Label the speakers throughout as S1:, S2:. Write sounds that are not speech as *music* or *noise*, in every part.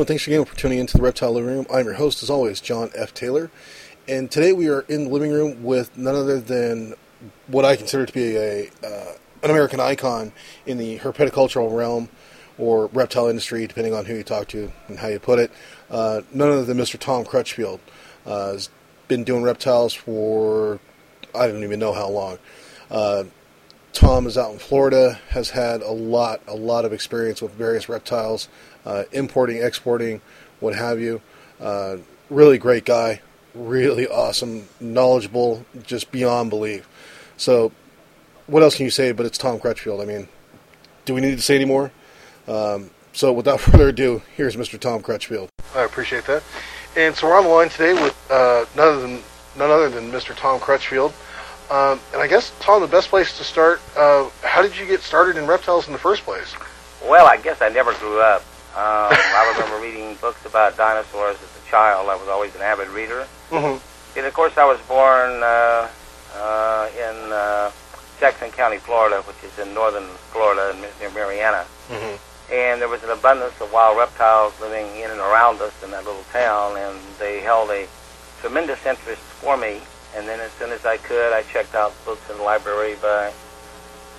S1: And thanks again for tuning into the Reptile Living Room. I'm your host, as always, John F. Taylor. And today we are in the living room with none other than what I consider to be a uh, an American icon in the herpetocultural realm or reptile industry, depending on who you talk to and how you put it. Uh, none other than Mr. Tom Crutchfield. Uh, has been doing reptiles for I don't even know how long. Uh, Tom is out in Florida, has had a lot, a lot of experience with various reptiles, uh, importing, exporting, what have you. Uh, really great guy, really awesome, knowledgeable, just beyond belief. So, what else can you say? But it's Tom Crutchfield. I mean, do we need to say any more? Um, so, without *laughs* further ado, here's Mr. Tom Crutchfield. I appreciate that. And so we're on the line today with uh, none other than none other than Mr. Tom Crutchfield. Um, and I guess, Tom, the best place to start, uh, how did you get started in reptiles in the first place?
S2: Well, I guess I never grew up. Um, I remember reading books about dinosaurs as a child. I was always an avid reader.
S1: Mm-hmm.
S2: And of course, I was born uh, uh, in uh, Jackson County, Florida, which is in northern Florida near Marianna.
S1: Mm-hmm.
S2: And there was an abundance of wild reptiles living in and around us in that little town, and they held a tremendous interest for me and then as soon as I could, I checked out books in the library by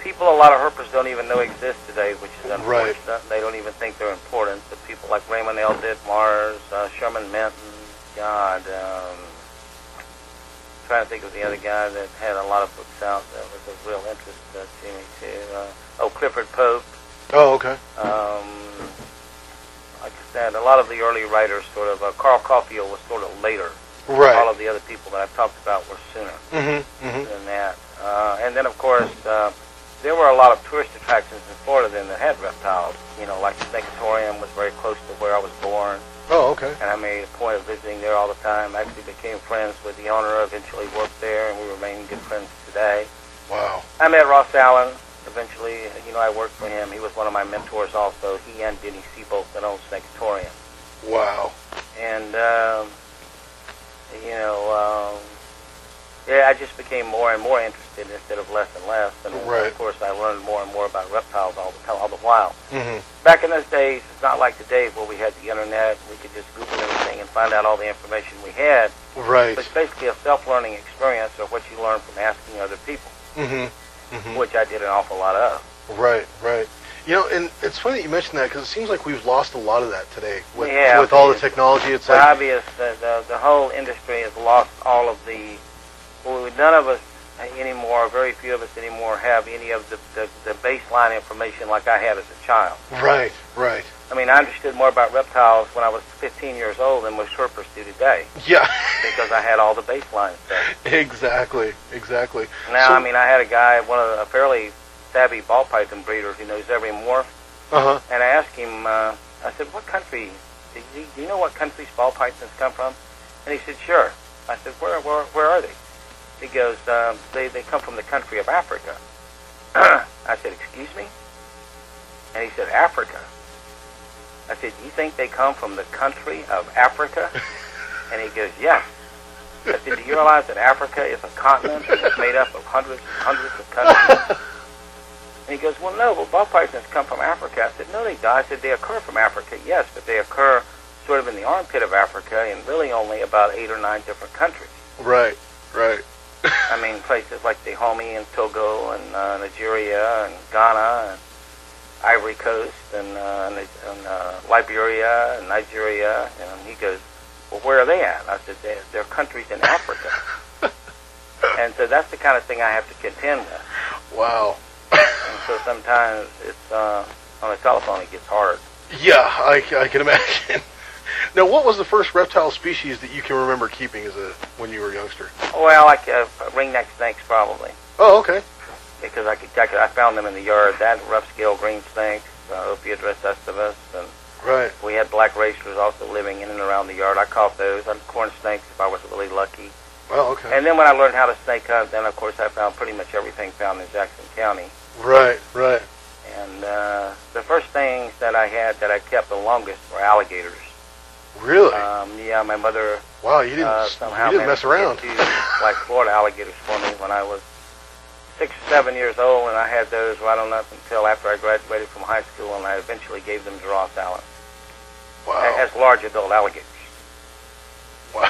S2: people a lot of herpers don't even know exist today, which is unfortunate.
S1: Right.
S2: They don't even think they're important. But people like Raymond L. Ditmars, uh, Sherman Minton, God, um, trying to think of the other guy that had a lot of books out that was of real interest uh, to me too. Uh, oh, Clifford Pope.
S1: Oh, okay.
S2: Um, like I said, a lot of the early writers sort of, uh, Carl Kauffeld was sort of later
S1: Right.
S2: all of the other people that I've talked about were sooner
S1: Mm-hmm. Mm-hmm.
S2: than that. Uh, and then, of course, uh, there were a lot of tourist attractions in Florida then that had reptiles. You know, like the Snakeatorium was very close to where I was born,
S1: Oh, okay.
S2: and I made a point of visiting there all the time. I actually became friends with the owner, eventually worked there, and we remain good friends today.
S1: Wow.
S2: I met Ross Allen. Eventually, you know, I worked for him. He was one of my mentors also. He and Denny Seabolt that owned Snakeatorium.
S1: Wow.
S2: and um, you know, um, yeah, I just became more and more interested instead of less and less. And
S1: Right.
S2: of course, I learned more and more about reptiles all the time, all the while.
S1: Mm-hmm.
S2: Back in those days, it's not like today where we had the internet. And we could just Google anything and find out all the information we had.
S1: Right.
S2: It's basically a self-learning experience of what you learn from asking other people,
S1: Mm-hmm. Mm-hmm.
S2: which I did an awful lot of.
S1: Right. Right. You know, and it's funny that you mentioned that because it seems like we've lost a lot of that today with
S2: Yeah,
S1: with all the technology. It's
S2: It's
S1: like
S2: obvious that the, the whole industry has lost all of the. Well, none of us anymore, very few of us anymore, have any of the, the, the baseline information like I had as a child.
S1: right. Right.
S2: I mean, I understood more about reptiles when I was 15 years old than most herpers do today
S1: Yeah.
S2: because I had all the baseline stuff.
S1: exactly. Exactly.
S2: Now,
S1: So-
S2: I mean, I had a guy, one of the, a fairly savvy ball python breeder who knows every morph,
S1: Uh huh.
S2: and I asked him, uh, I said, what country, do you, do you know what countries ball pythons come from? And he said, sure. I said, where, where, where are they? He goes, um, they, they come from the country of Africa. *clears throat* I said, excuse me? And he said, Africa. I said, you think they come from the country of Africa? And he goes, yes. I said, do you realize that Africa is a continent and it's made up of hundreds and hundreds of countries? *laughs* And he goes, well, no, but ball pythons come from Africa. I said, no, they don't. I said, they occur from Africa, yes, but they occur sort of in the armpit of Africa in really only about eight or nine different countries.
S1: Right. Right.
S2: I mean, places like Dahomey and Togo and uh, Nigeria and Ghana and Ivory Coast and, uh, and, and uh, Liberia and Nigeria. And he goes, well, where are they at? I said, they're, they're countries in Africa. *laughs* and so that's the kind of thing I have to contend with.
S1: Wow.
S2: And so sometimes it's uh, on the telephone it gets hard.
S1: Yeah, I, I can imagine. Now, what was the first reptile species that you can remember keeping as a when you were a youngster?
S2: Well, like uh, ringneck snakes probably,
S1: Oh, okay.
S2: because I could, I could I found them in the yard. That rough scale green snakes, uh, Opheodrys aestivus, and
S1: Right.
S2: we had black racers also living in and around the yard. I caught those. I corn snakes if I was really lucky.
S1: Well, okay.
S2: And then when I learned how to snake hunt, then of course I found pretty much everything found in Jackson County.
S1: Right. Right.
S2: And uh, the first things that I had that I kept the longest were alligators.
S1: Really?
S2: Um, yeah, my mother
S1: wow. You didn't.
S2: uh, somehow
S1: you didn't mess around.
S2: to like Florida alligators for me when I was six or seven years old, and I had those right on up until after I graduated from high school, and I eventually gave them to Ross Allen.
S1: Wow.
S2: A- like large adult alligators.
S1: Wow.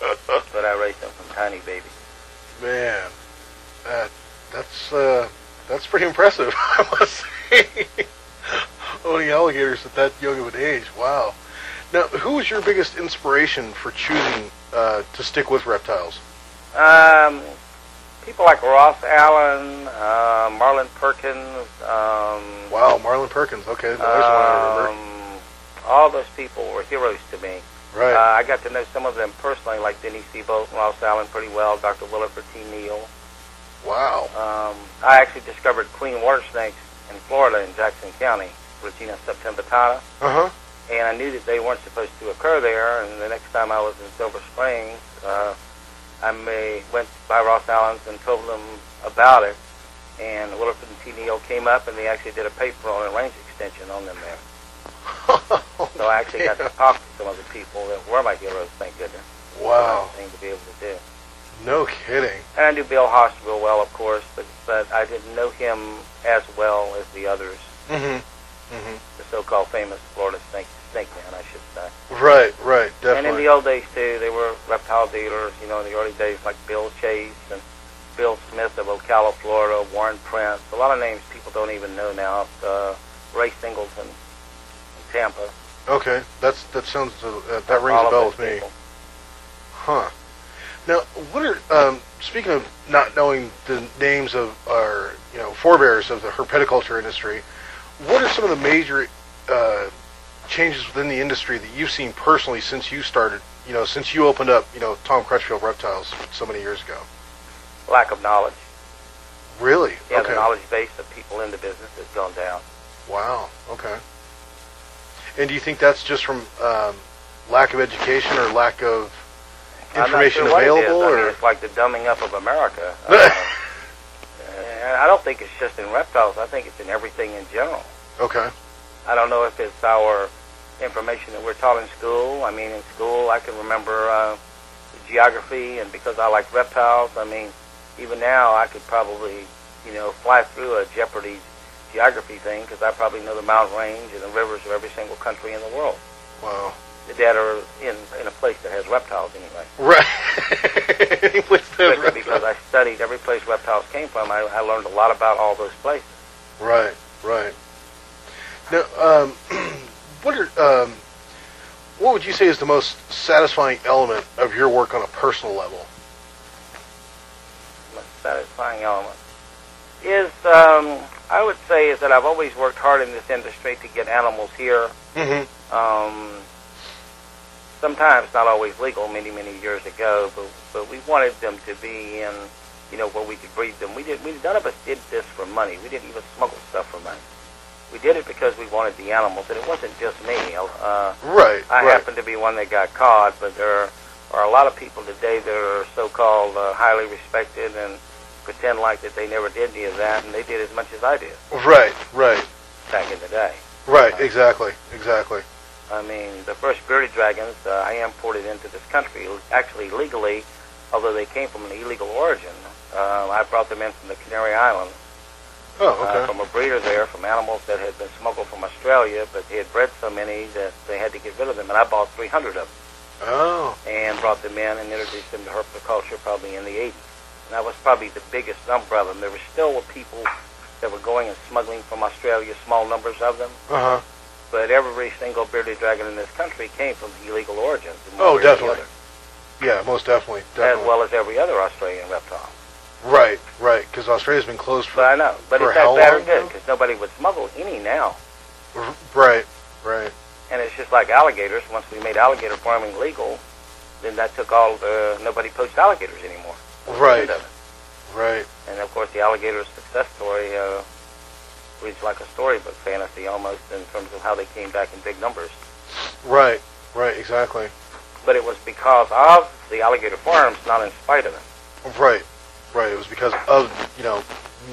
S1: *laughs*
S2: but I raised them from tiny babies.
S1: Man, that that's uh, that's pretty impressive. *laughs* I must say, owning alligators at that young of an age. Wow. Now, who was your biggest inspiration for choosing uh, to stick with reptiles?
S2: Um, people like Ross Allen, uh, Marlin Perkins. Um,
S1: Wow, Marlin Perkins. Okay, there's one I remember.
S2: um, all those people were heroes to me.
S1: Right.
S2: Uh, I got to know some of them personally, like Denny Seabolt Ross Allen pretty well, Dr. Wilfred T. Neill.
S1: wow.
S2: Um, I actually discovered queen water snakes in Florida in Jackson County, Regina septemvittata,
S1: Uh huh.
S2: And I knew that they weren't supposed to occur there. And the next time I was in Silver Springs, uh, I may, went by Ross Allen's and told them about it. And Wilfred and T. Neill came up, and they actually did a paper on a range extension on them there. *laughs* So I actually got to talk to some of the people that were my heroes, thank goodness.
S1: Wow.
S2: Thing to be able to do.
S1: No kidding.
S2: And I knew Bill Haast real well, of course, but but I didn't know him as well as the others,
S1: Mm-hmm. Mm-hmm.
S2: the so-called famous Florida snake snake man, I should say.
S1: Right. Right. Definitely.
S2: And in the old days too, they were reptile dealers. You know, in the early days, like Bill Chase and Bill Smith of Ocala, Florida, Warren Prince. A lot of names people don't even know now. Uh, Ray Singleton, in Tampa.
S1: okay. That's that sounds uh, that rings a bell with me.
S2: people.
S1: Huh. Now, what are um, speaking of not knowing the names of our you know forebears of the herpetoculture industry? What are some of the major uh, changes within the industry that you've seen personally since you started? You know, since you opened up, you know, Tom Crutchfield Reptiles so many years ago.
S2: Lack of knowledge.
S1: Really?
S2: Yeah,
S1: okay.
S2: the knowledge base of people in the business has gone down.
S1: Wow. Okay. And do you think that's just from um, lack of education or lack of information
S2: sure
S1: available,
S2: it is. I mean,
S1: or
S2: it's like the dumbing up of America. *laughs* Uh, and I don't think it's just in reptiles. I think it's in everything in general.
S1: okay?
S2: I don't know if it's our information that we're taught in school. I mean, in school, I can remember uh, geography, and because I like reptiles, I mean, even now, I could probably, you know, fly through a Jeopardy geography thing because I probably know the mountain range and the rivers of every single country in the world
S1: Wow.
S2: that are in in a place that has reptiles anyway.
S1: Right. Any place that has
S2: Especially because I studied every place reptiles came from. I, I learned a lot about all those places.
S1: Right, right. Now, um, *clears throat* what are um, what would you say is the most satisfying element of your work on a personal level?
S2: most satisfying element is um, I would say is that I've always worked hard in this industry to get animals here.
S1: Mm-hmm.
S2: Um, sometimes not always legal, many many years ago, but but we wanted them to be in, you know, where we could breed them. We did. We none of us did this for money. We didn't even smuggle stuff for money. We did it because we wanted the animals, and it wasn't just me. Uh,
S1: Right,
S2: I
S1: right.
S2: happen to be one that got caught, but there are a lot of people today that are so-called uh, highly respected and pretend like that they never did any of that, and they did as much as I did
S1: Right, right,
S2: back in the day.
S1: right. Exactly, exactly.
S2: I mean, the first bearded dragons uh, I imported into this country, actually legally, although they came from an illegal origin. Uh, I brought them in from the Canary Islands
S1: Oh,
S2: uh, from a breeder there, from animals that had been smuggled from Australia, but they had bred so many that they had to get rid of them, and I bought 300 of them.
S1: oh,
S2: and brought them in and introduced them to herpetoculture probably in the 80s. And that was probably the biggest number of them. There were still were people that were going and smuggling from Australia, small numbers of them,
S1: uh huh.
S2: but every single bearded dragon in this country came from illegal origins.
S1: Oh,
S2: way or the
S1: definitely. Yeah, most definitely, definitely.
S2: As well as every other Australian reptile.
S1: Right, right. Because Australia's been closed for.
S2: But I know. But it's that bad or good because nobody would smuggle any now.
S1: R- Right, right.
S2: And it's just like alligators. Once we made alligator farming legal, then that took all the, nobody poached alligators anymore. That was the
S1: Right.
S2: end of it.
S1: Right.
S2: And of course, the alligator success story uh, reads like a storybook fantasy almost in terms of how they came back in big numbers.
S1: Right, right, exactly.
S2: But it was because of the alligator farms, not in spite of it.
S1: Right, right. It was because of you know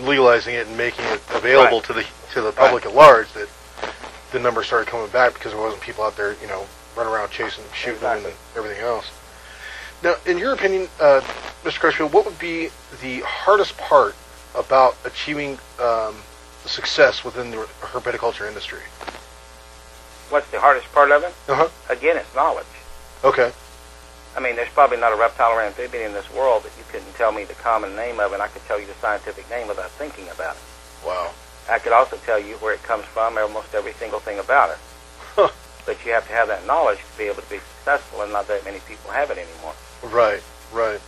S1: legalizing it and making it available
S2: Right.
S1: to the to the public at large that the numbers started coming back because there wasn't people out there you know running around chasing, shooting
S2: Exactly.
S1: and everything else. Now, in your opinion, uh, Mr. Crutchfield, what would be the hardest part about achieving um, success within the herpetoculture industry?
S2: what's the hardest part of it?
S1: Uh huh.
S2: Again, it's knowledge.
S1: Okay.
S2: I mean, there's probably not a reptile or amphibian in this world that you couldn't tell me the common name of, and I could tell you the scientific name without thinking about it.
S1: Wow.
S2: I could also tell you where it comes from, almost every single thing about it.
S1: Huh.
S2: But you have to have that knowledge to be able to be successful, and not that many people have it anymore.
S1: Right. Right.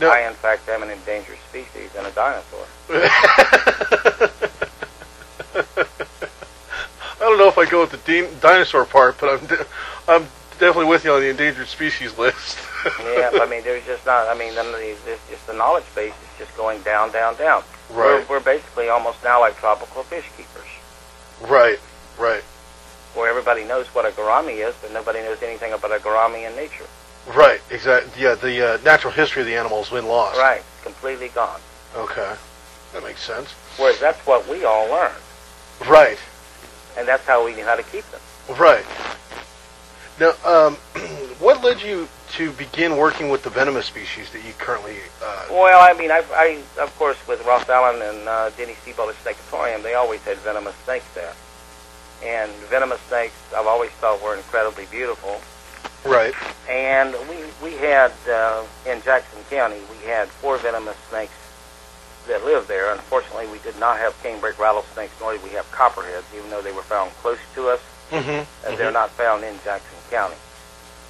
S1: No.
S2: I, in fact, am an endangered species and a dinosaur. *laughs*
S1: I don't know if I go with the din- dinosaur part, but I'm I'm definitely with you on the endangered species list. *laughs*
S2: yeah, I mean, there's just not. I mean, then the, this, just the knowledge base is just going down, down, down.
S1: Right.
S2: We're, we're basically almost now like tropical fish keepers,
S1: right. Right.
S2: where everybody knows what a gourami is, but nobody knows anything about a gourami in nature.
S1: Right. Exactly. Yeah. The uh, natural history of the animal has been lost.
S2: Right, completely gone.
S1: Okay. That makes sense.
S2: Whereas that's what we all learned,
S1: Right.
S2: and that's how we knew how to keep them.
S1: Right. Now, um, *clears throat* what led you to begin working with the venomous species that you currently? Uh,
S2: Well, I mean, I, I of course, with Ross Allen and uh, Denny Seabolt at they always had venomous snakes there. And venomous snakes, I've always thought were incredibly beautiful.
S1: right.
S2: And we we had uh, in Jackson County, we had four venomous snakes that lived there. Unfortunately, we did not have canebrake rattlesnakes, nor did we have copperheads, even though they were found close to us,
S1: Mm-hmm.
S2: and they're not found in Jackson County.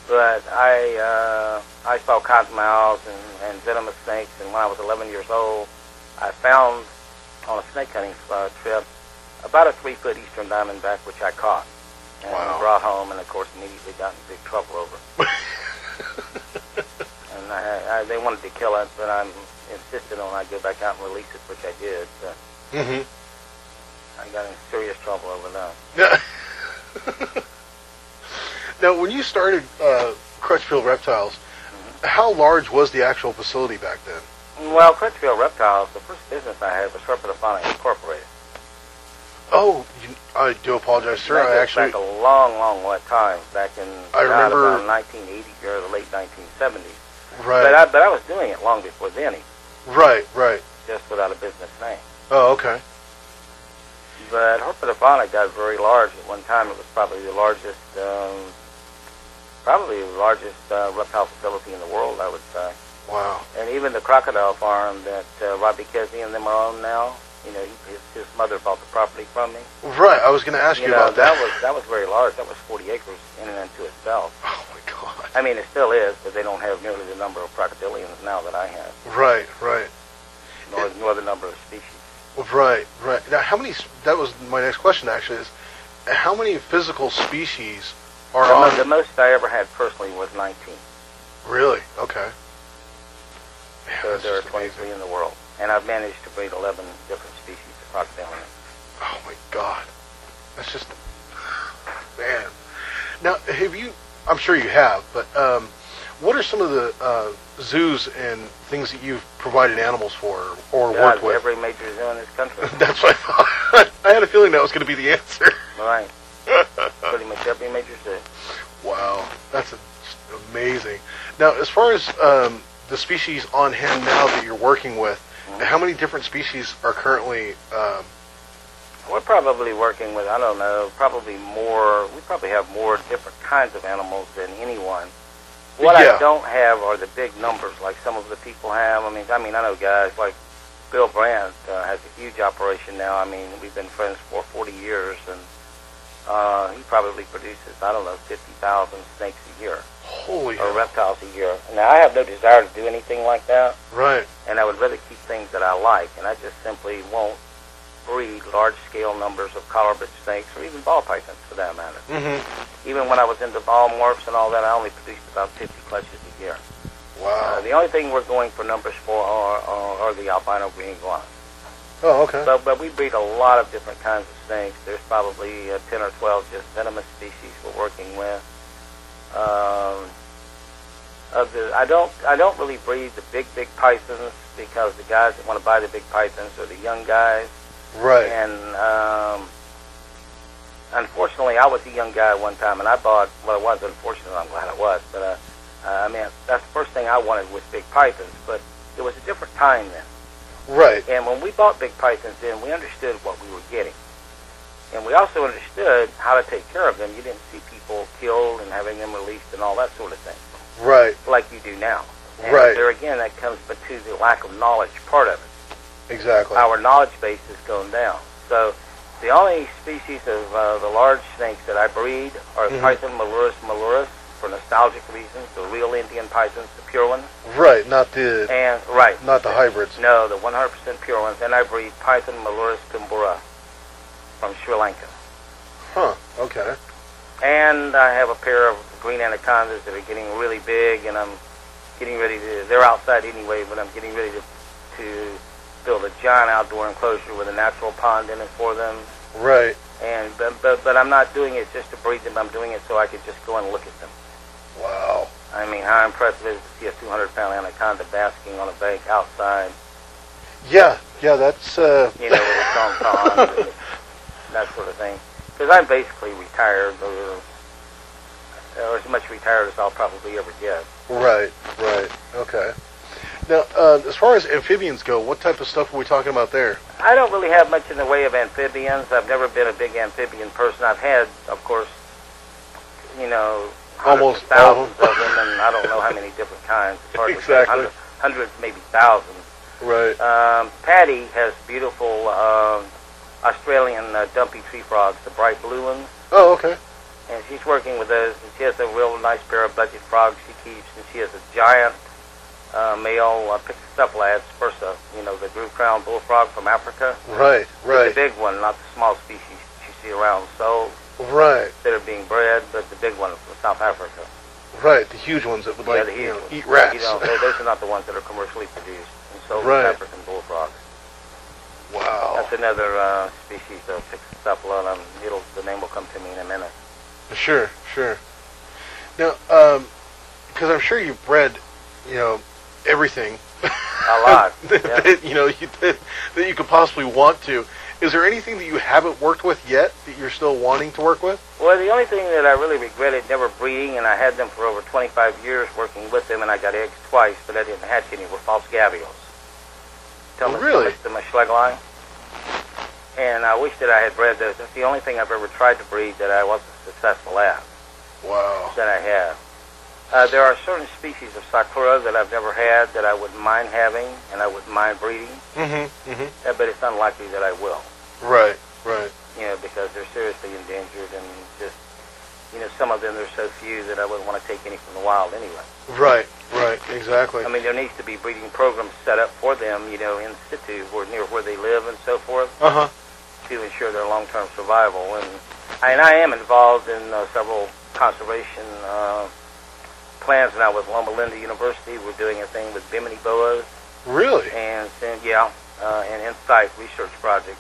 S2: But I uh, I saw cottonmouths and, and venomous snakes, and when I was 11 years old, I found on a snake hunting uh, trip about a three foot eastern diamondback, which I caught and
S1: Wow.
S2: brought home, and of course immediately got in big trouble over. *laughs* and I, I, they wanted to kill it, but I'm insisted on I go back out and release it, which I did. So
S1: Mm-hmm.
S2: I got in serious trouble over that.
S1: Yeah. *laughs* now, when you started uh, Crutchfield Reptiles, how large was the actual facility back then?
S2: Well, Crutchfield Reptiles, the first business I had was Herpetophonic Incorporated.
S1: Oh, you, I do apologize, sir.
S2: That
S1: I actually.
S2: back a long, long time, back in
S1: I
S2: about
S1: remember-
S2: around 1980 or the late 1970s.
S1: Right.
S2: But I, but I was doing it long before then,
S1: right. Right.
S2: just without a business name.
S1: Oh, okay.
S2: But Herpetophonic got very large at one time. It was probably the largest, um, probably the largest uh, reptile facility in the world, I would say.
S1: Wow.
S2: And even the crocodile farm that uh, Robbie Keszey and them are on now, you know, he, his, his mother bought the property from me.
S1: Right. I was going to ask you,
S2: you know,
S1: about that.
S2: was that was very large. That was 40 acres in and unto itself. *laughs*
S1: Oh my God.
S2: I mean, it still is, but they don't have nearly the number of crocodilians now that I have,
S1: Right. Right.
S2: nor, nor the number of species.
S1: Right. Right. Now, how many? That was my next question. Actually, is how many physical species are
S2: The,
S1: on?
S2: the most I ever had personally was 19.
S1: Really? Okay. Man,
S2: So there are 23
S1: amazing.
S2: in the world, and I've managed to breed 11 different species of crocodilian.
S1: Oh my God. That's just man. Now, have you? I'm sure you have, but um, what are some of the uh, zoos and things that you've provided animals for or
S2: God,
S1: worked with?
S2: every major zoo in this country. *laughs*
S1: That's what I thought. *laughs* I had a feeling that was going to be the answer.
S2: right. *laughs* Pretty much every major zoo.
S1: Wow, that's a, amazing. Now, as far as um, the species on hand now that you're working with, how many different species are currently? Um,
S2: We're probably working with, I don't know, probably more, we probably have more different kinds of animals than anyone. What
S1: Yeah.
S2: I don't have are the big numbers like some of the people have. I mean, I mean, I know guys like Bill Brandt uh, has a huge operation now. I mean, we've been friends for 40 years, and uh, he probably produces, I don't know, 50,000 snakes a year
S1: holy
S2: or
S1: hell.
S2: reptiles a year. Now, I have no desire to do anything like that.
S1: Right.
S2: and I would rather keep things that I like, and I just simply won't breed large-scale numbers of colubrid snakes or even ball pythons for that matter.
S1: Mm-hmm.
S2: Even when I was into ball morphs and all that, I only produced about 50 clutches a year. Uh,
S1: Wow.
S2: the only thing we're going for numbers for are, are, are the albino green iguanas.
S1: Oh, okay.
S2: So, but we breed a lot of different kinds of snakes. There's probably uh, 10 or 12 just venomous species we're working with. Um, of the, I don't, I don't really breed the big, big pythons because the guys that want to buy the big pythons are the young guys.
S1: Right.
S2: And um, unfortunately, I was a young guy at one time, and I bought. Well, it was unfortunate. I'm glad I was. But uh, uh, I mean, that's the first thing I wanted was big pythons. But it was a different time then.
S1: Right.
S2: And when we bought big pythons, then we understood what we were getting. And we also understood how to take care of them. You didn't see people killed and having them released and all that sort of thing,
S1: Right.
S2: like you do now. And
S1: Right.
S2: there again, that comes but to the lack of knowledge part of it.
S1: Exactly.
S2: Our knowledge base has gone down. So the only species of uh, the large snakes that I breed are
S1: Mhm.
S2: Python molurus molurus for nostalgic reasons, the real Indian pythons, the pure ones.
S1: Right. Not the
S2: And right,
S1: not the hybrids.
S2: no, the 100% pure ones. And I breed Python molurus pimbura from Sri Lanka.
S1: Huh. Okay.
S2: And I have a pair of green anacondas that are getting really big, and I'm getting ready to. They're outside anyway, but I'm getting ready to to build a giant outdoor enclosure with a natural pond in it for them.
S1: Right.
S2: And but but, but I'm not doing it just to breed them. I'm doing it so I could just go and look at them.
S1: Wow.
S2: I mean, how impressive is it to see a 200 pound anaconda basking on a bank outside,
S1: Yeah. Yeah. That's. Uh,
S2: you know, with its own pond and *laughs* that sort of thing. Because I'm basically retired, or, or as much retired as I'll probably ever get.
S1: right. Right. Okay. Now, uh, as far as amphibians go, what type of stuff are we talking about there?
S2: I don't really have much in the way of amphibians. I've never been a big amphibian person. I've had, of course, you know,
S1: Almost
S2: thousands
S1: all
S2: of them, and I don't know how many different kinds. It's.
S1: Exactly.
S2: Hundreds, hundreds, maybe thousands.
S1: Right.
S2: Um, Patty has beautiful um, Australian uh, dumpy tree frogs, the bright blue ones,
S1: Oh, okay.
S2: and she's working with those. And she has a real nice pair of Budgett's frogs she keeps, and she has a giant uh, male uh, Pyxicephalus bursa, you know, the blue crown bullfrog from Africa.
S1: Right. Right.
S2: The big one, not the small species you see around. So
S1: Right.
S2: that are being bred, but the big one South Africa.
S1: Right. The huge ones that would
S2: yeah,
S1: like you know, eat rats.
S2: You know, those are not the ones that are commercially produced. And so
S1: Right.
S2: African bullfrogs.
S1: wow.
S2: That's another uh, species of Pixocephala. Um, it'll, the name will come to me in a minute.
S1: Sure, sure. Now, because I'm sure you've bred, you know, everything.
S2: A lot. *laughs*
S1: that,
S2: yeah.
S1: you know you, that, that you could possibly want to. Is there anything that you haven't worked with yet that you're still wanting to work with?
S2: Well, the only thing that I really regretted never breeding, and I had them for over 25 years working with them, and I got eggs twice, but I didn't hatch any, were false gavials. Tell
S1: Oh,
S2: me,
S1: really?
S2: The Schleglein. And I wish that I had bred those. That's the only thing I've ever tried to breed that I wasn't successful at,
S1: Wow.
S2: that I have. Uh, there are certain species of Cyclura that I've never had that I wouldn't mind having, and I wouldn't mind breeding,
S1: Mm-hmm. Mm-hmm.
S2: uh, but it's unlikely that I will.
S1: Right. Right.
S2: you know, because they're seriously endangered and just, you know, some of them there's so few that I wouldn't want to take any from the wild anyway.
S1: Right. Right. Exactly.
S2: I mean, there needs to be breeding programs set up for them, you know, in situ or near where they live and so forth
S1: Uh huh.
S2: to ensure their long-term survival. And I, and I am involved in uh, several conservation uh, plans now with Loma Linda University. We're doing a thing with Bimini boas
S1: Really?
S2: and then, yeah, uh, an in situ research project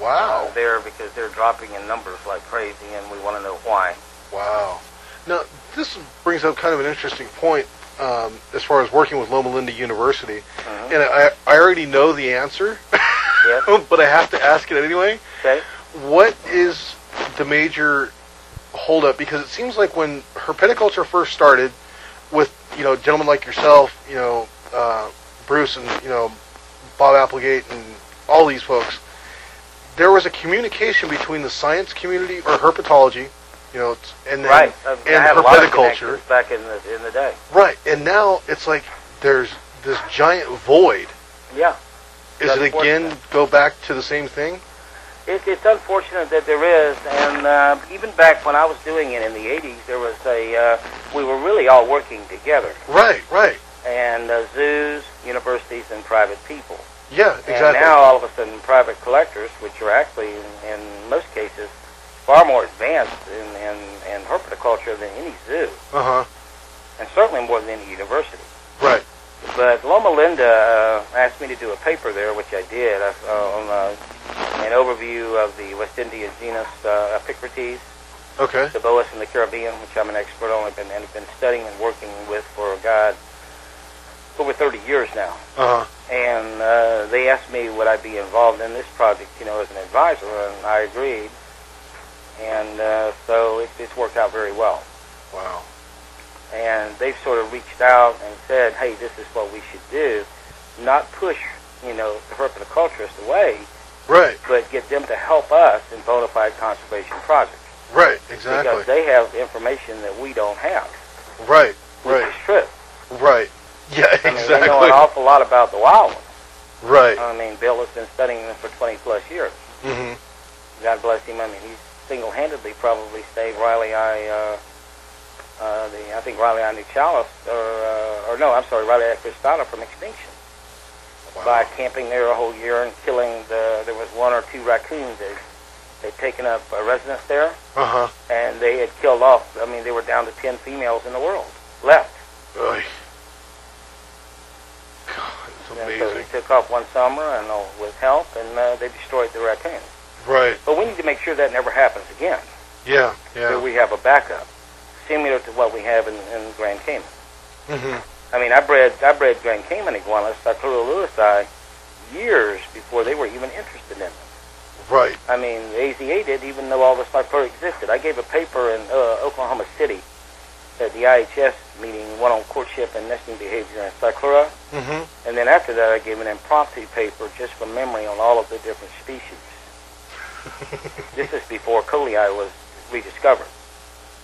S1: Wow.
S2: uh, there because they're dropping in numbers like crazy, and we want to know why.
S1: Wow. Now, this brings up kind of an interesting point um, as far as working with Loma Linda University.
S2: Mhm.
S1: And I, I already know the answer,
S2: Yes. *laughs*
S1: but I have to ask it anyway.
S2: Okay.
S1: What is the major holdup? Because it seems like when herpetoculture first started, with you know gentlemen like yourself, you know uh, Bruce and you know Bob Applegate and all these folks, there was a communication between the science community or herpetology, you know, and then
S2: Right.
S1: And
S2: had a lot of
S1: herpetoculture.
S2: back in the in the day.
S1: Right, and now it's like there's this giant void.
S2: Yeah.
S1: Is
S2: That's
S1: it again go back to the same thing?
S2: It, it's unfortunate that there is, and uh, even back when I was doing it in the '80s, there was a uh, we were really all working together,
S1: Right, right.
S2: and uh, zoos, universities, and private people.
S1: Yeah, exactly.
S2: And now all of a sudden, private collectors, which are actually in, in most cases far more advanced in, in, in herpetoculture than any zoo,
S1: Uh huh.
S2: and certainly more than any university.
S1: Right.
S2: But Loma Linda uh, asked me to do a paper there, which I did, uh, on uh, an overview of the West Indian genus uh, Epicrates,
S1: Okay.
S2: the boas in the Caribbean, which I'm an expert on and been, and have been studying and working with for, God, over 30 years now.
S1: Uh huh.
S2: And uh, they asked me would I be involved in this project, you know, as an advisor, and I agreed. And uh, so it, it's worked out very well
S1: Wow.
S2: and they've sort of reached out and said, "Hey, this is what we should do," not push, you know, the herpetoculturist away,
S1: Right.
S2: but get them to help us in bona fide conservation projects.
S1: Right. Exactly.
S2: Because they have information that we don't have,
S1: Right.
S2: which
S1: Right.
S2: is true.
S1: Right. *laughs* Yeah.
S2: I mean, they know an
S1: Exactly.
S2: awful lot about the wild ones.
S1: Right.
S2: I mean, Bill has been studying them for 20 plus years.
S1: hmm
S2: God bless him. I mean, he's single-handedly probably saved rileyi, uh, uh, the I think rileyi Nuchalis, or uh, or no, I'm sorry, Riley I Cristata from extinction by camping there a whole year and killing the. There was one or two raccoons that they'd taken up a residence there,
S1: Uh huh.
S2: and they had killed off. I mean, they were down to 10 females in the world left.
S1: God, it's
S2: And so
S1: amazing.
S2: he took off one summer and uh, with help, and uh, they destroyed the raccoons.
S1: Right.
S2: But we need to make sure that never happens again.
S1: Yeah. yeah.
S2: So we have a backup, similar to what we have in, in Grand Cayman.
S1: hmm
S2: I mean, I bred I bred Grand Cayman iguanas, Cyclura lewisii, years before they were even interested in them.
S1: Right.
S2: I mean, the AZA did, even though all the Cyclura existed. I gave a paper in uh, Oklahoma City at the IHS meeting, one on courtship and nesting behavior in Cyclura.
S1: hmm
S2: And then after that, I gave an impromptu paper just from memory on all of the different species. *laughs* This is before collei was rediscovered.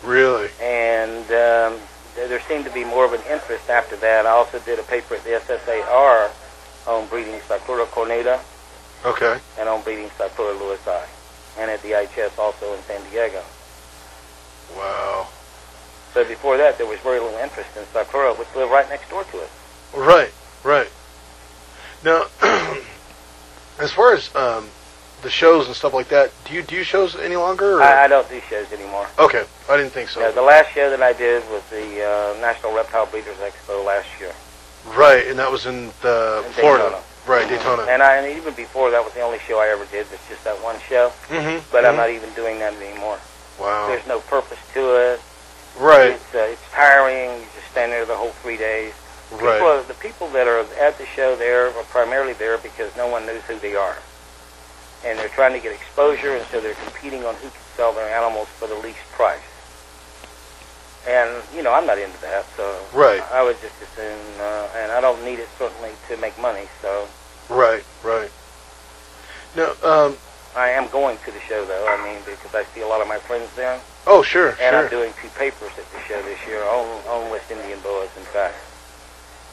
S1: really.
S2: and um, there seemed to be more of an interest after that. I also did a paper at the SSAR on breeding Cyclura cornuta
S1: Okay.
S2: and on breeding Cyclura lewisii, and at the IHS also in San Diego.
S1: Wow.
S2: So before that, there was very little interest in Cyclura, which lived right next door to it.
S1: Right. Right. Now, *clears throat* as far as um, the shows and stuff like that, do you do you shows any longer?
S2: I, I don't do shows anymore.
S1: okay. I didn't think so.
S2: No, the last show that I did was the uh, National Reptile Breeders Expo last year.
S1: right, and that was in the
S2: In
S1: Florida.
S2: Daytona.
S1: Right, Daytona.
S2: And, I, and even before, that was the only show I ever did. Was just that one show.
S1: mm-hmm.
S2: But I'm not even doing that anymore.
S1: Wow.
S2: There's no purpose to it.
S1: Right.
S2: It's, uh, it's tiring. You just stand there the whole three days. People,
S1: Right.
S2: are- the people that are at the show there are primarily there because no one knows who they are. And they're trying to get exposure, and so they're competing on who can sell their animals for the least price. And, you know, I'm not into that, so
S1: Right.
S2: I would just assume, uh, and I don't need it certainly to make money, so
S1: Right. Right. No. Um.
S2: I am going to the show, though, I mean, because I see a lot of my friends there.
S1: Oh, sure.
S2: And I'm doing two papers at the show this year on, on West Indian boas, in fact.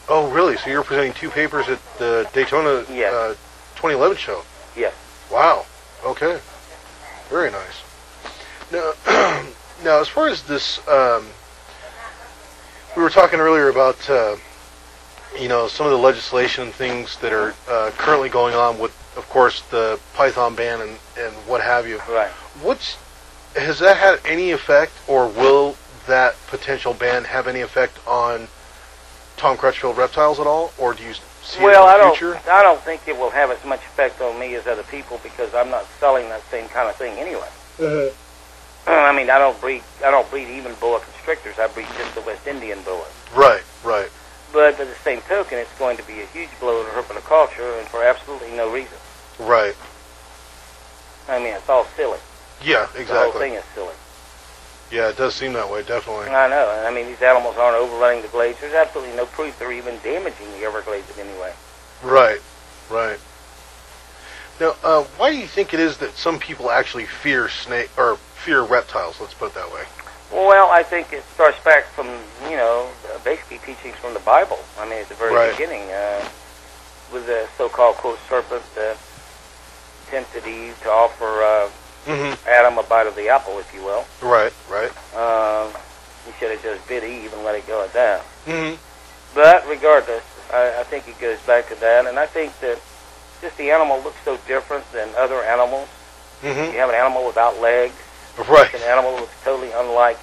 S1: Oh, really? So you're presenting two papers at the Daytona
S2: Yes.
S1: uh, 2011 show? Wow. Okay. Very nice. Now, *clears throat* now as far as this, um, we were talking earlier about, uh, you know, some of the legislation and things that are uh, currently going on with, of course, the Python ban and, and what have you.
S2: Right.
S1: What's has that had any effect, or will that potential ban have any effect on Tom Crutchfield reptiles at all, or do you see
S2: well, I
S1: in the
S2: don't.
S1: future?
S2: I don't think it will have as much effect on me as other people because I'm not selling that same kind of thing anyway. Uh-huh. *clears throat* I mean, I don't breed. I don't breed even boa constrictors. I breed just the West Indian boas.
S1: Right, right,
S2: But by the same token, it's going to be a huge blow to herpetoculture, and for absolutely no reason.
S1: right.
S2: I mean, it's all silly.
S1: Yeah, exactly.
S2: The whole thing is silly.
S1: Yeah, it does seem that way, definitely.
S2: I know. I mean, these animals aren't overrunning the glades. There's absolutely no proof they're even damaging the Everglades in any way.
S1: Right, right. Now, uh, why do you think it is that some people actually fear snake or fear reptiles? Let's put it that way.
S2: Well, I think it starts back from, you know, uh, basically teachings from the Bible. I mean, at the very
S1: Right.
S2: beginning, uh, with the so-called quote serpent that tempted Eve to offer uh,
S1: Mm-hmm.
S2: Adam a bite of the apple, if you will.
S1: Right, right.
S2: Um, he should have just bit Eve and let it go at that.
S1: Mm-hmm.
S2: But regardless, I, I think it goes back to that, and I think that just the animal looks so different than other animals. You
S1: Mm-hmm.
S2: have an animal without legs.
S1: Right.
S2: an animal looks totally unlike.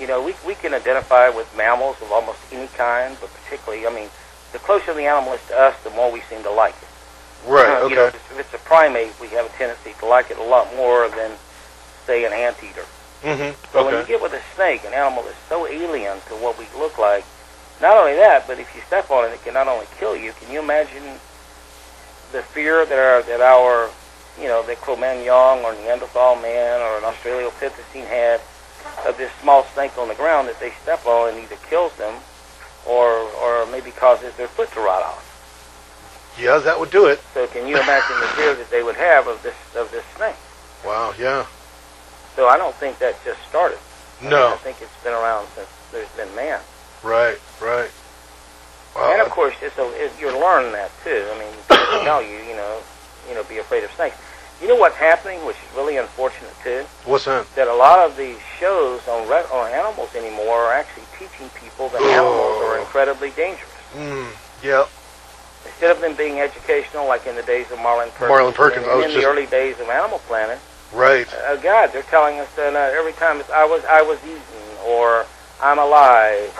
S2: You know, we we can identify with mammals of almost any kind, but particularly, I mean, the closer the animal is to us, the more we seem to like it.
S1: Right.
S2: Uh,
S1: Okay.
S2: You know, if it's, a primate, we have a tendency to like it a lot more than, say, an anteater.
S1: mm-hmm.
S2: But when you get with a snake, an animal that's so alien to what we look like, not only that, but if you step on it, it can not only kill you. Can you imagine the fear that our that our you know that Cro-Magnon or Neanderthal man or an Australopithecine had of this small snake on the ground that they step on and either kills them or or maybe causes their foot to rot off.
S1: Yeah, that would do it.
S2: So can you imagine the fear that they would have of this of this snake?
S1: Wow. Yeah.
S2: So I don't think that just started. No. I mean, I think it's been around since there's been man.
S1: Right. Right. Wow.
S2: And of course, it's a, it, you're learning that too. I mean, *coughs* people tell you, you know, you know, be afraid of snakes. You know what's happening, which is really unfortunate too,
S1: What's that?
S2: that a lot of these shows on re- on animals anymore are actually teaching people that animals are
S1: Oh.
S2: incredibly dangerous.
S1: Mm. Yeah.
S2: Instead of them being educational, like in the days of Marlin Perkins,
S1: Marlin Perkins,
S2: and, in the early days of Animal Planet,
S1: Right.
S2: uh, God, they're telling us that uh, every time it's, I was I was eaten or I'm alive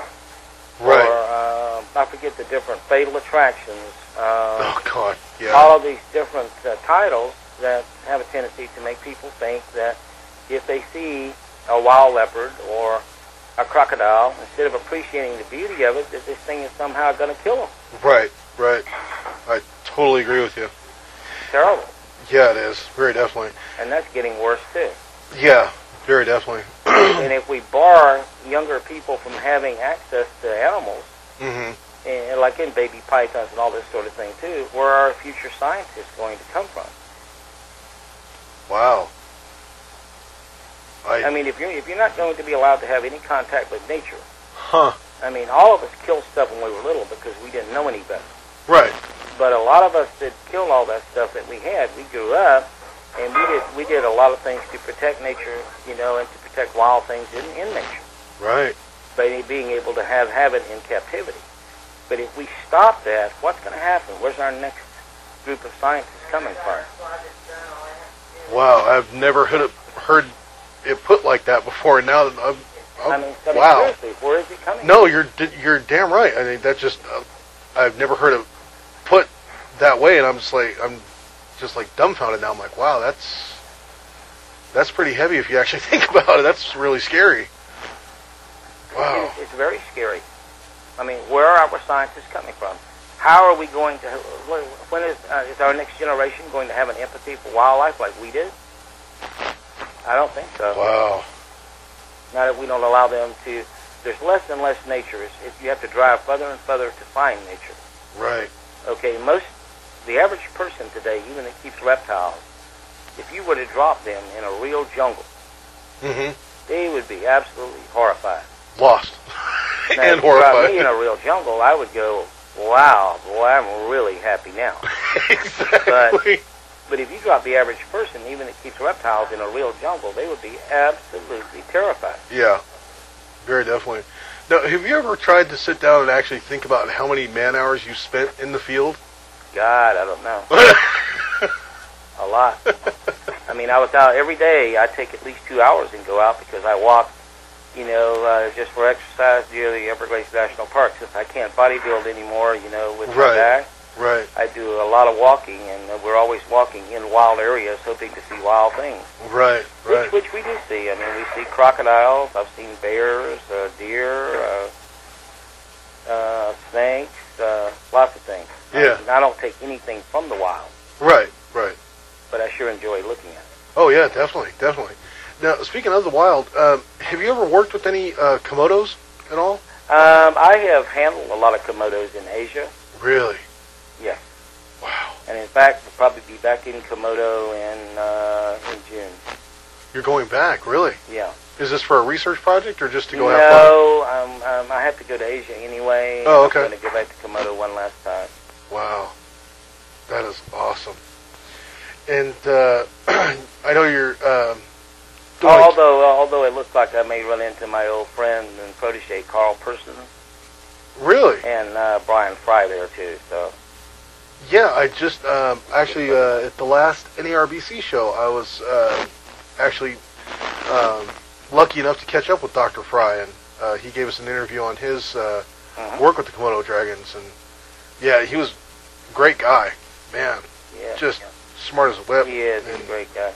S1: Right.
S2: or uh, I forget the different fatal attractions. Uh,
S1: oh God. Yeah.
S2: all of these different uh, titles that have a tendency to make people think that if they see a wild leopard or a crocodile, instead of appreciating the beauty of it, that this thing is somehow going to kill them.
S1: Right. Right. I totally agree with you.
S2: Terrible.
S1: Yeah, it is. Very definitely.
S2: And that's getting worse too.
S1: Yeah. Very definitely. *clears throat*
S2: and if we bar younger people from having access to animals,
S1: hmm
S2: and like in baby pythons and all this sort of thing too, where are our future scientists going to come from?
S1: Wow. I.
S2: I mean, if you're if you're not going to be allowed to have any contact with nature,
S1: huh.
S2: I mean, all of us killed stuff when we were little because we didn't know any better.
S1: Right.
S2: But a lot of us that killed all that stuff that we had, we grew up and we did we did a lot of things to protect nature, you know, and to protect wild things in, in nature
S1: Right.
S2: by being able to have have it in captivity. But if we stop that, what's going to happen? Where's our next group of scientists coming from?
S1: Wow. I've never heard it, heard it put like that before. And now that I'm. I'm
S2: I mean, I mean,
S1: wow.
S2: seriously, where is it coming?
S1: No, you're you're damn right. I mean, that's just uh, I've never heard it that way, and I'm just like I'm just like dumbfounded now. I'm like, wow, that's that's pretty heavy if you actually *laughs* think about it. That's really scary. Wow.
S2: It's, it's very scary. I mean, where are our scientists coming from? How are we going to? When is uh, is our next generation going to have an empathy for wildlife like we did? I don't think so.
S1: Wow.
S2: Now that we don't allow them to, there's less and less nature. It's, you have to drive further and further to find nature.
S1: Right.
S2: Okay, most the average person today, even that keeps reptiles, if you were to drop them in a real jungle,
S1: hmm
S2: they would be absolutely horrified.
S1: Lost *laughs*
S2: Now,
S1: and
S2: drop me in a real jungle, I would go, wow, boy, I'm really happy now. *laughs*
S1: exactly.
S2: But if you drop the average person, even that keeps reptiles in a real jungle, they would be absolutely terrified.
S1: Yeah. Very definitely. Now, have you ever tried to sit down and actually think about how many man hours you spent in the field?
S2: God, I don't know. *laughs* A lot. I mean, I was out every day. I take at least two hours and go out because I walk, you know, uh, just for exercise near the Everglades National Park. Since I can't bodybuild anymore, you know, with
S1: Right.
S2: my back,
S1: right.
S2: I do a lot of walking, and we're always walking in wild areas, hoping to see wild things.
S1: Right. Right.
S2: Which, which we do see. I mean, we see crocodiles. I've seen bears, uh, deer, uh, uh, snakes, uh, lots of things.
S1: Yeah.
S2: I, don't take anything from the wild,
S1: Right. Right.
S2: but I sure enjoy looking at it.
S1: Oh yeah, definitely, definitely. Now, speaking of the wild, um, have you ever worked with any uh, komodos at all?
S2: Um, I have handled a lot of komodos in Asia,
S1: Really?
S2: Yes.
S1: Wow.
S2: and in fact, we'll probably be back in Komodo in uh, in June.
S1: You're going back, really?
S2: Yeah.
S1: Is this for a research project or just to go have fun?
S2: no, um, um, I have to go to Asia anyway.
S1: Oh, okay.
S2: I'm going to go back to Komodo one last time.
S1: Wow, that is awesome. And uh, *clears throat* I know you're. Um,
S2: Although, although it looks like I may run into my old friend and protege Carl Person
S1: really?
S2: and uh, Bryan Fry there too. So
S1: Yeah, I just um, actually uh, at the last NARBC show, I was uh, actually um, lucky enough to catch up with Dr. Fry, and uh, he gave us an interview on his uh,
S2: Mhm.
S1: work with the Komodo dragons, and yeah, he was great guy, man,
S2: yeah,
S1: just smart as a whip.
S2: he is he's a great guy.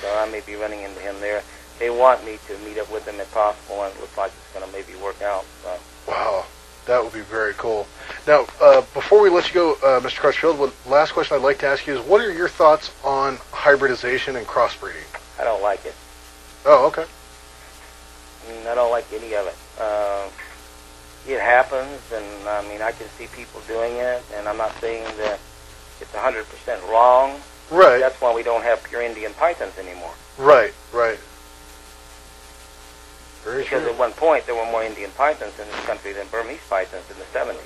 S2: So I may be running into him there. They want me to meet up with him if possible, and it looks like it's going to maybe work out. So.
S1: Wow, that would be very cool. Now, uh, before we let you go, uh, Mr. Crutchfield, one last question I'd like to ask you is, what are your thoughts on hybridization and crossbreeding?
S2: I don't like it.
S1: Oh, okay.
S2: Mm, I don't like any of it. Uh, it happens, and I mean, I can see people doing it, and I'm not saying that It's 100% wrong.
S1: Right.
S2: That's why we don't have pure Indian pythons anymore.
S1: Right. Right. Very
S2: Because
S1: true.
S2: at one point there were more Indian pythons in this country than Burmese pythons in the 70s.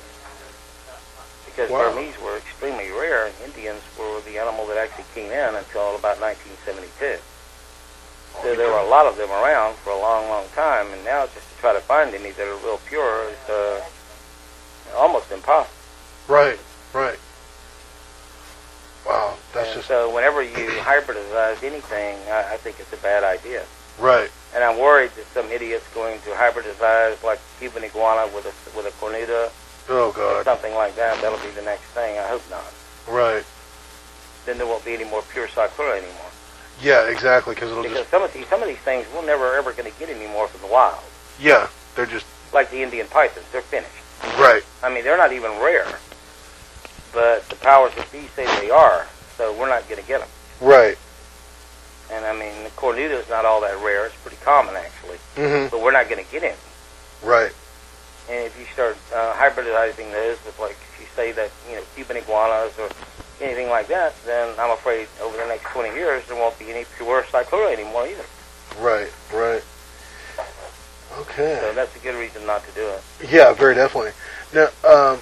S2: Because
S1: Wow.
S2: Burmese were extremely rare, and Indians were the animal that actually came in until about 1972. So there were a lot of them around for a long, long time, and now it's just try to find any that are real pure is uh, almost impossible.
S1: Right. Right. Wow. That's
S2: and
S1: just
S2: so whenever you hybridize anything, I, I think it's a bad idea.
S1: right.
S2: And I'm worried that some idiot's going to hybridize like Cuban iguana with a with a cornuta
S1: Oh
S2: or
S1: God.
S2: something like that. That'll be the next thing. I hope not.
S1: Right.
S2: Then there won't be any more pure Cyclura anymore.
S1: Yeah. Exactly. Because it'll
S2: Because
S1: just.
S2: some of these some of these things we're never ever going to get anymore from the wild.
S1: Yeah. They're just.
S2: Like the Indian pythons, they're finished.
S1: Right.
S2: I mean, they're not even rare, but the powers that be say they are. So we're not going to get them.
S1: Right.
S2: And I mean, the cornuta is not all that rare. It's pretty common actually,
S1: Mm-hmm.
S2: but we're not going to get any.
S1: Right.
S2: And if you start uh, hybridizing those with, like, if you say that, you know, Cuban iguanas or anything like that, then I'm afraid over the next 20 years there won't be any pure Cyclura anymore either.
S1: Right. Right.
S2: So that's a good reason not to do it.
S1: Yeah. Very definitely. Now, um,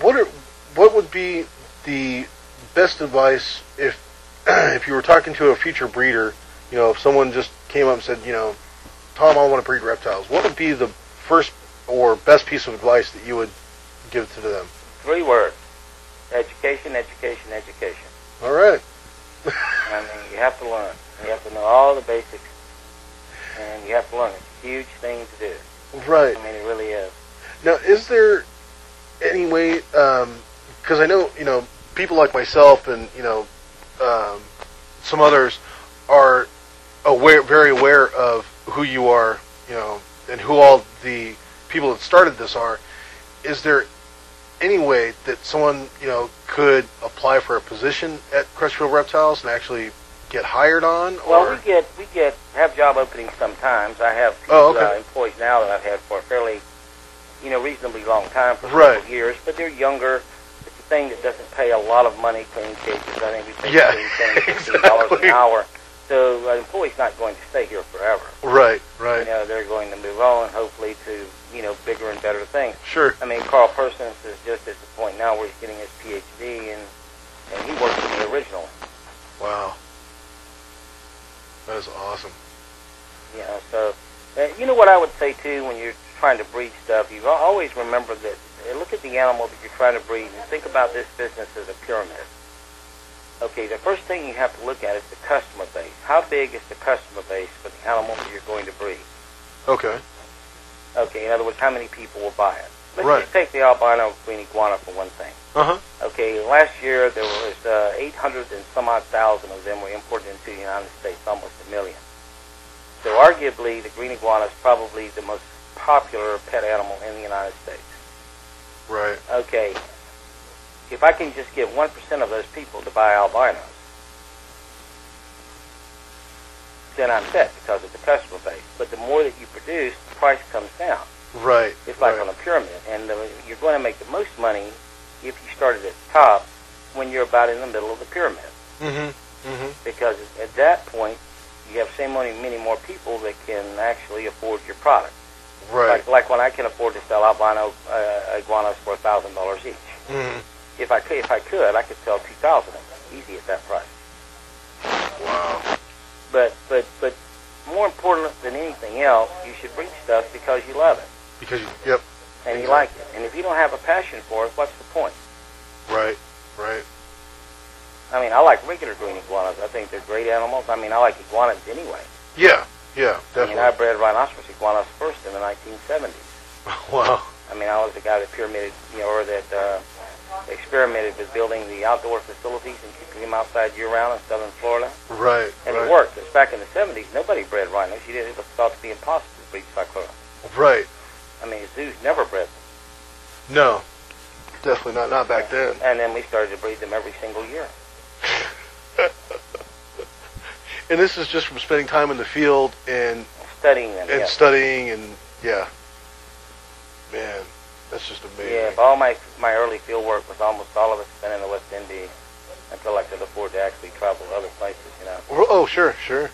S1: what are what would be the best advice if *clears throat* if you were talking to a future breeder? You know, if someone just came up and said, you know, Tom, I want to breed reptiles. What would be the first or best piece of advice that you would give to them?
S2: Three words. Education, education, education.
S1: All right.
S2: I mean, you have to learn. You have to know all the basics, and you have to learn. It's a huge thing to do.
S1: Right.
S2: I mean, it really is.
S1: Now, is there any way? Because I know you know people like myself and you know um, some others are aware, very aware of who you are, you know, and who all the people that started this are. Is there any way that someone you know could apply for a position at Crutchfield Reptiles and actually get hired on?
S2: Well, we get we get have job openings sometimes. I have
S1: Oh, okay.
S2: uh, employees now that I've had for a fairly, you know, reasonably long time for
S1: Right.
S2: several years, but they're younger. It's a thing that doesn't pay a lot of money cleaning cages. I think we pay
S1: Yeah,
S2: ten and *laughs* dollars
S1: exactly.
S2: an hour. So an employee's not going to stay here forever.
S1: right, right.
S2: You know, they're going to move on, hopefully, to you know bigger and better things.
S1: sure,
S2: I mean, Carl Persons is just at the point now where he's getting his PhD, and and he worked in the original.
S1: wow, that is awesome.
S2: You know, so uh, you know what I would say too when you're trying to breed stuff, you always remember that uh, look at the animal that you're trying to breed and think about this business as a pyramid. Okay, the first thing you have to look at is the customer base. How big is the customer base for the animal that you're going to breed?
S1: Okay,
S2: Okay, in other words, how many people will buy it? Let's
S1: Right.
S2: just take the albino green iguana for one thing.
S1: Uh huh,
S2: Okay, last year there was uh, 800 and some odd thousand of them were imported into the United States, almost a million. So arguably, the green iguana is probably the most popular pet animal in the United States.
S1: right,
S2: Okay, if I can just get 1% of those people to buy albinos, then I'm set because of the customer base. But the more that you produce, the price comes down.
S1: right,
S2: It's like
S1: right.
S2: on a pyramid, and uh, you're going to make the most money if you started at the top when you're about in the middle of the pyramid,
S1: Mm-hmm. Mm-hmm.
S2: because at that point you have so many many more people that can actually afford your product.
S1: Right.
S2: Like like when I can afford to sell albino uh, iguanas for a thousand dollars each.
S1: Mm-hmm.
S2: If I could, if I could, I could sell two thousand of them easy at that price.
S1: Wow.
S2: But but but more important than anything else, you should breed stuff because you love it
S1: Because you, yep.
S2: And you like it. And if you don't have a passion for it, what's the point?
S1: Right. Right.
S2: I mean, I like regular green iguanas. I think they're great animals. I mean, I like iguanas anyway.
S1: Yeah. Yeah.
S2: I mean, I bred rhinoceros iguanas first in the 1970s. *laughs*
S1: wow.
S2: I mean, I was the guy that pyramided, you know, or that uh, experimented with building the outdoor facilities and keeping them outside year-round in southern Florida.
S1: Right.
S2: And
S1: right.
S2: it worked. Because back in the 70s, nobody bred rhinos. You did, it was thought to be impossible to breed cyclura.
S1: Right.
S2: I mean, zoos never bred them.
S1: No. Definitely not. Not back then.
S2: And then we started to breed them every single year. *laughs*
S1: And this is just from spending time in the field and
S2: Studying them,
S1: and
S2: yes.
S1: studying and yeah. Man, that's just amazing.
S2: Yeah, all my my early field work was almost all of it spent in the West Indies. until I could afford to actually travel to other places. You know.
S1: Oh, sure, sure.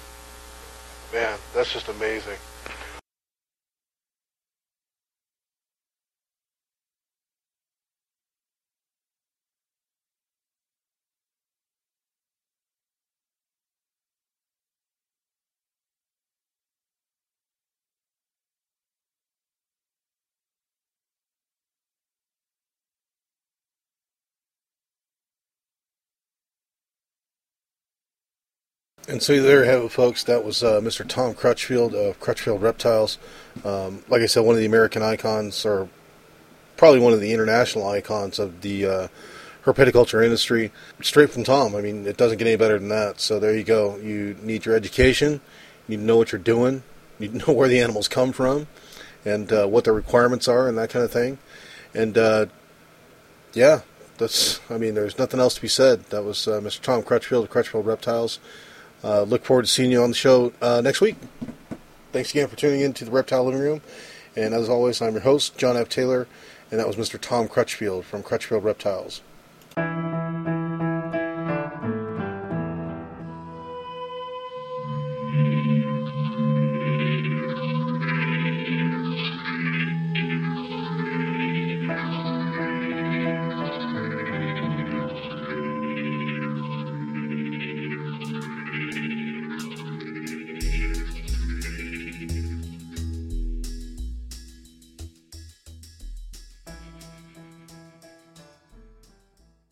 S1: Man, that's just amazing. And so there you have it, folks. That was uh, Mr. Tom Crutchfield of Crutchfield Reptiles. Um, like I said, one of the American icons, or probably one of the international icons of the uh, herpetoculture industry. Straight from Tom. I mean, it doesn't get any better than that. So there you go. You need your education. You need to know what you're doing. You need to know *laughs* where the animals come from, and uh, what their requirements are, and that kind of thing. And uh, yeah, that's. I mean, there's nothing else to be said. That was uh, Mr. Tom Crutchfield of Crutchfield Reptiles. Uh, look forward to seeing you on the show uh, next week. Thanks again for tuning in to the Reptile Living Room. And as always, I'm your host, John F. Taylor, and that was Mr. Tom Crutchfield from Crutchfield Reptiles.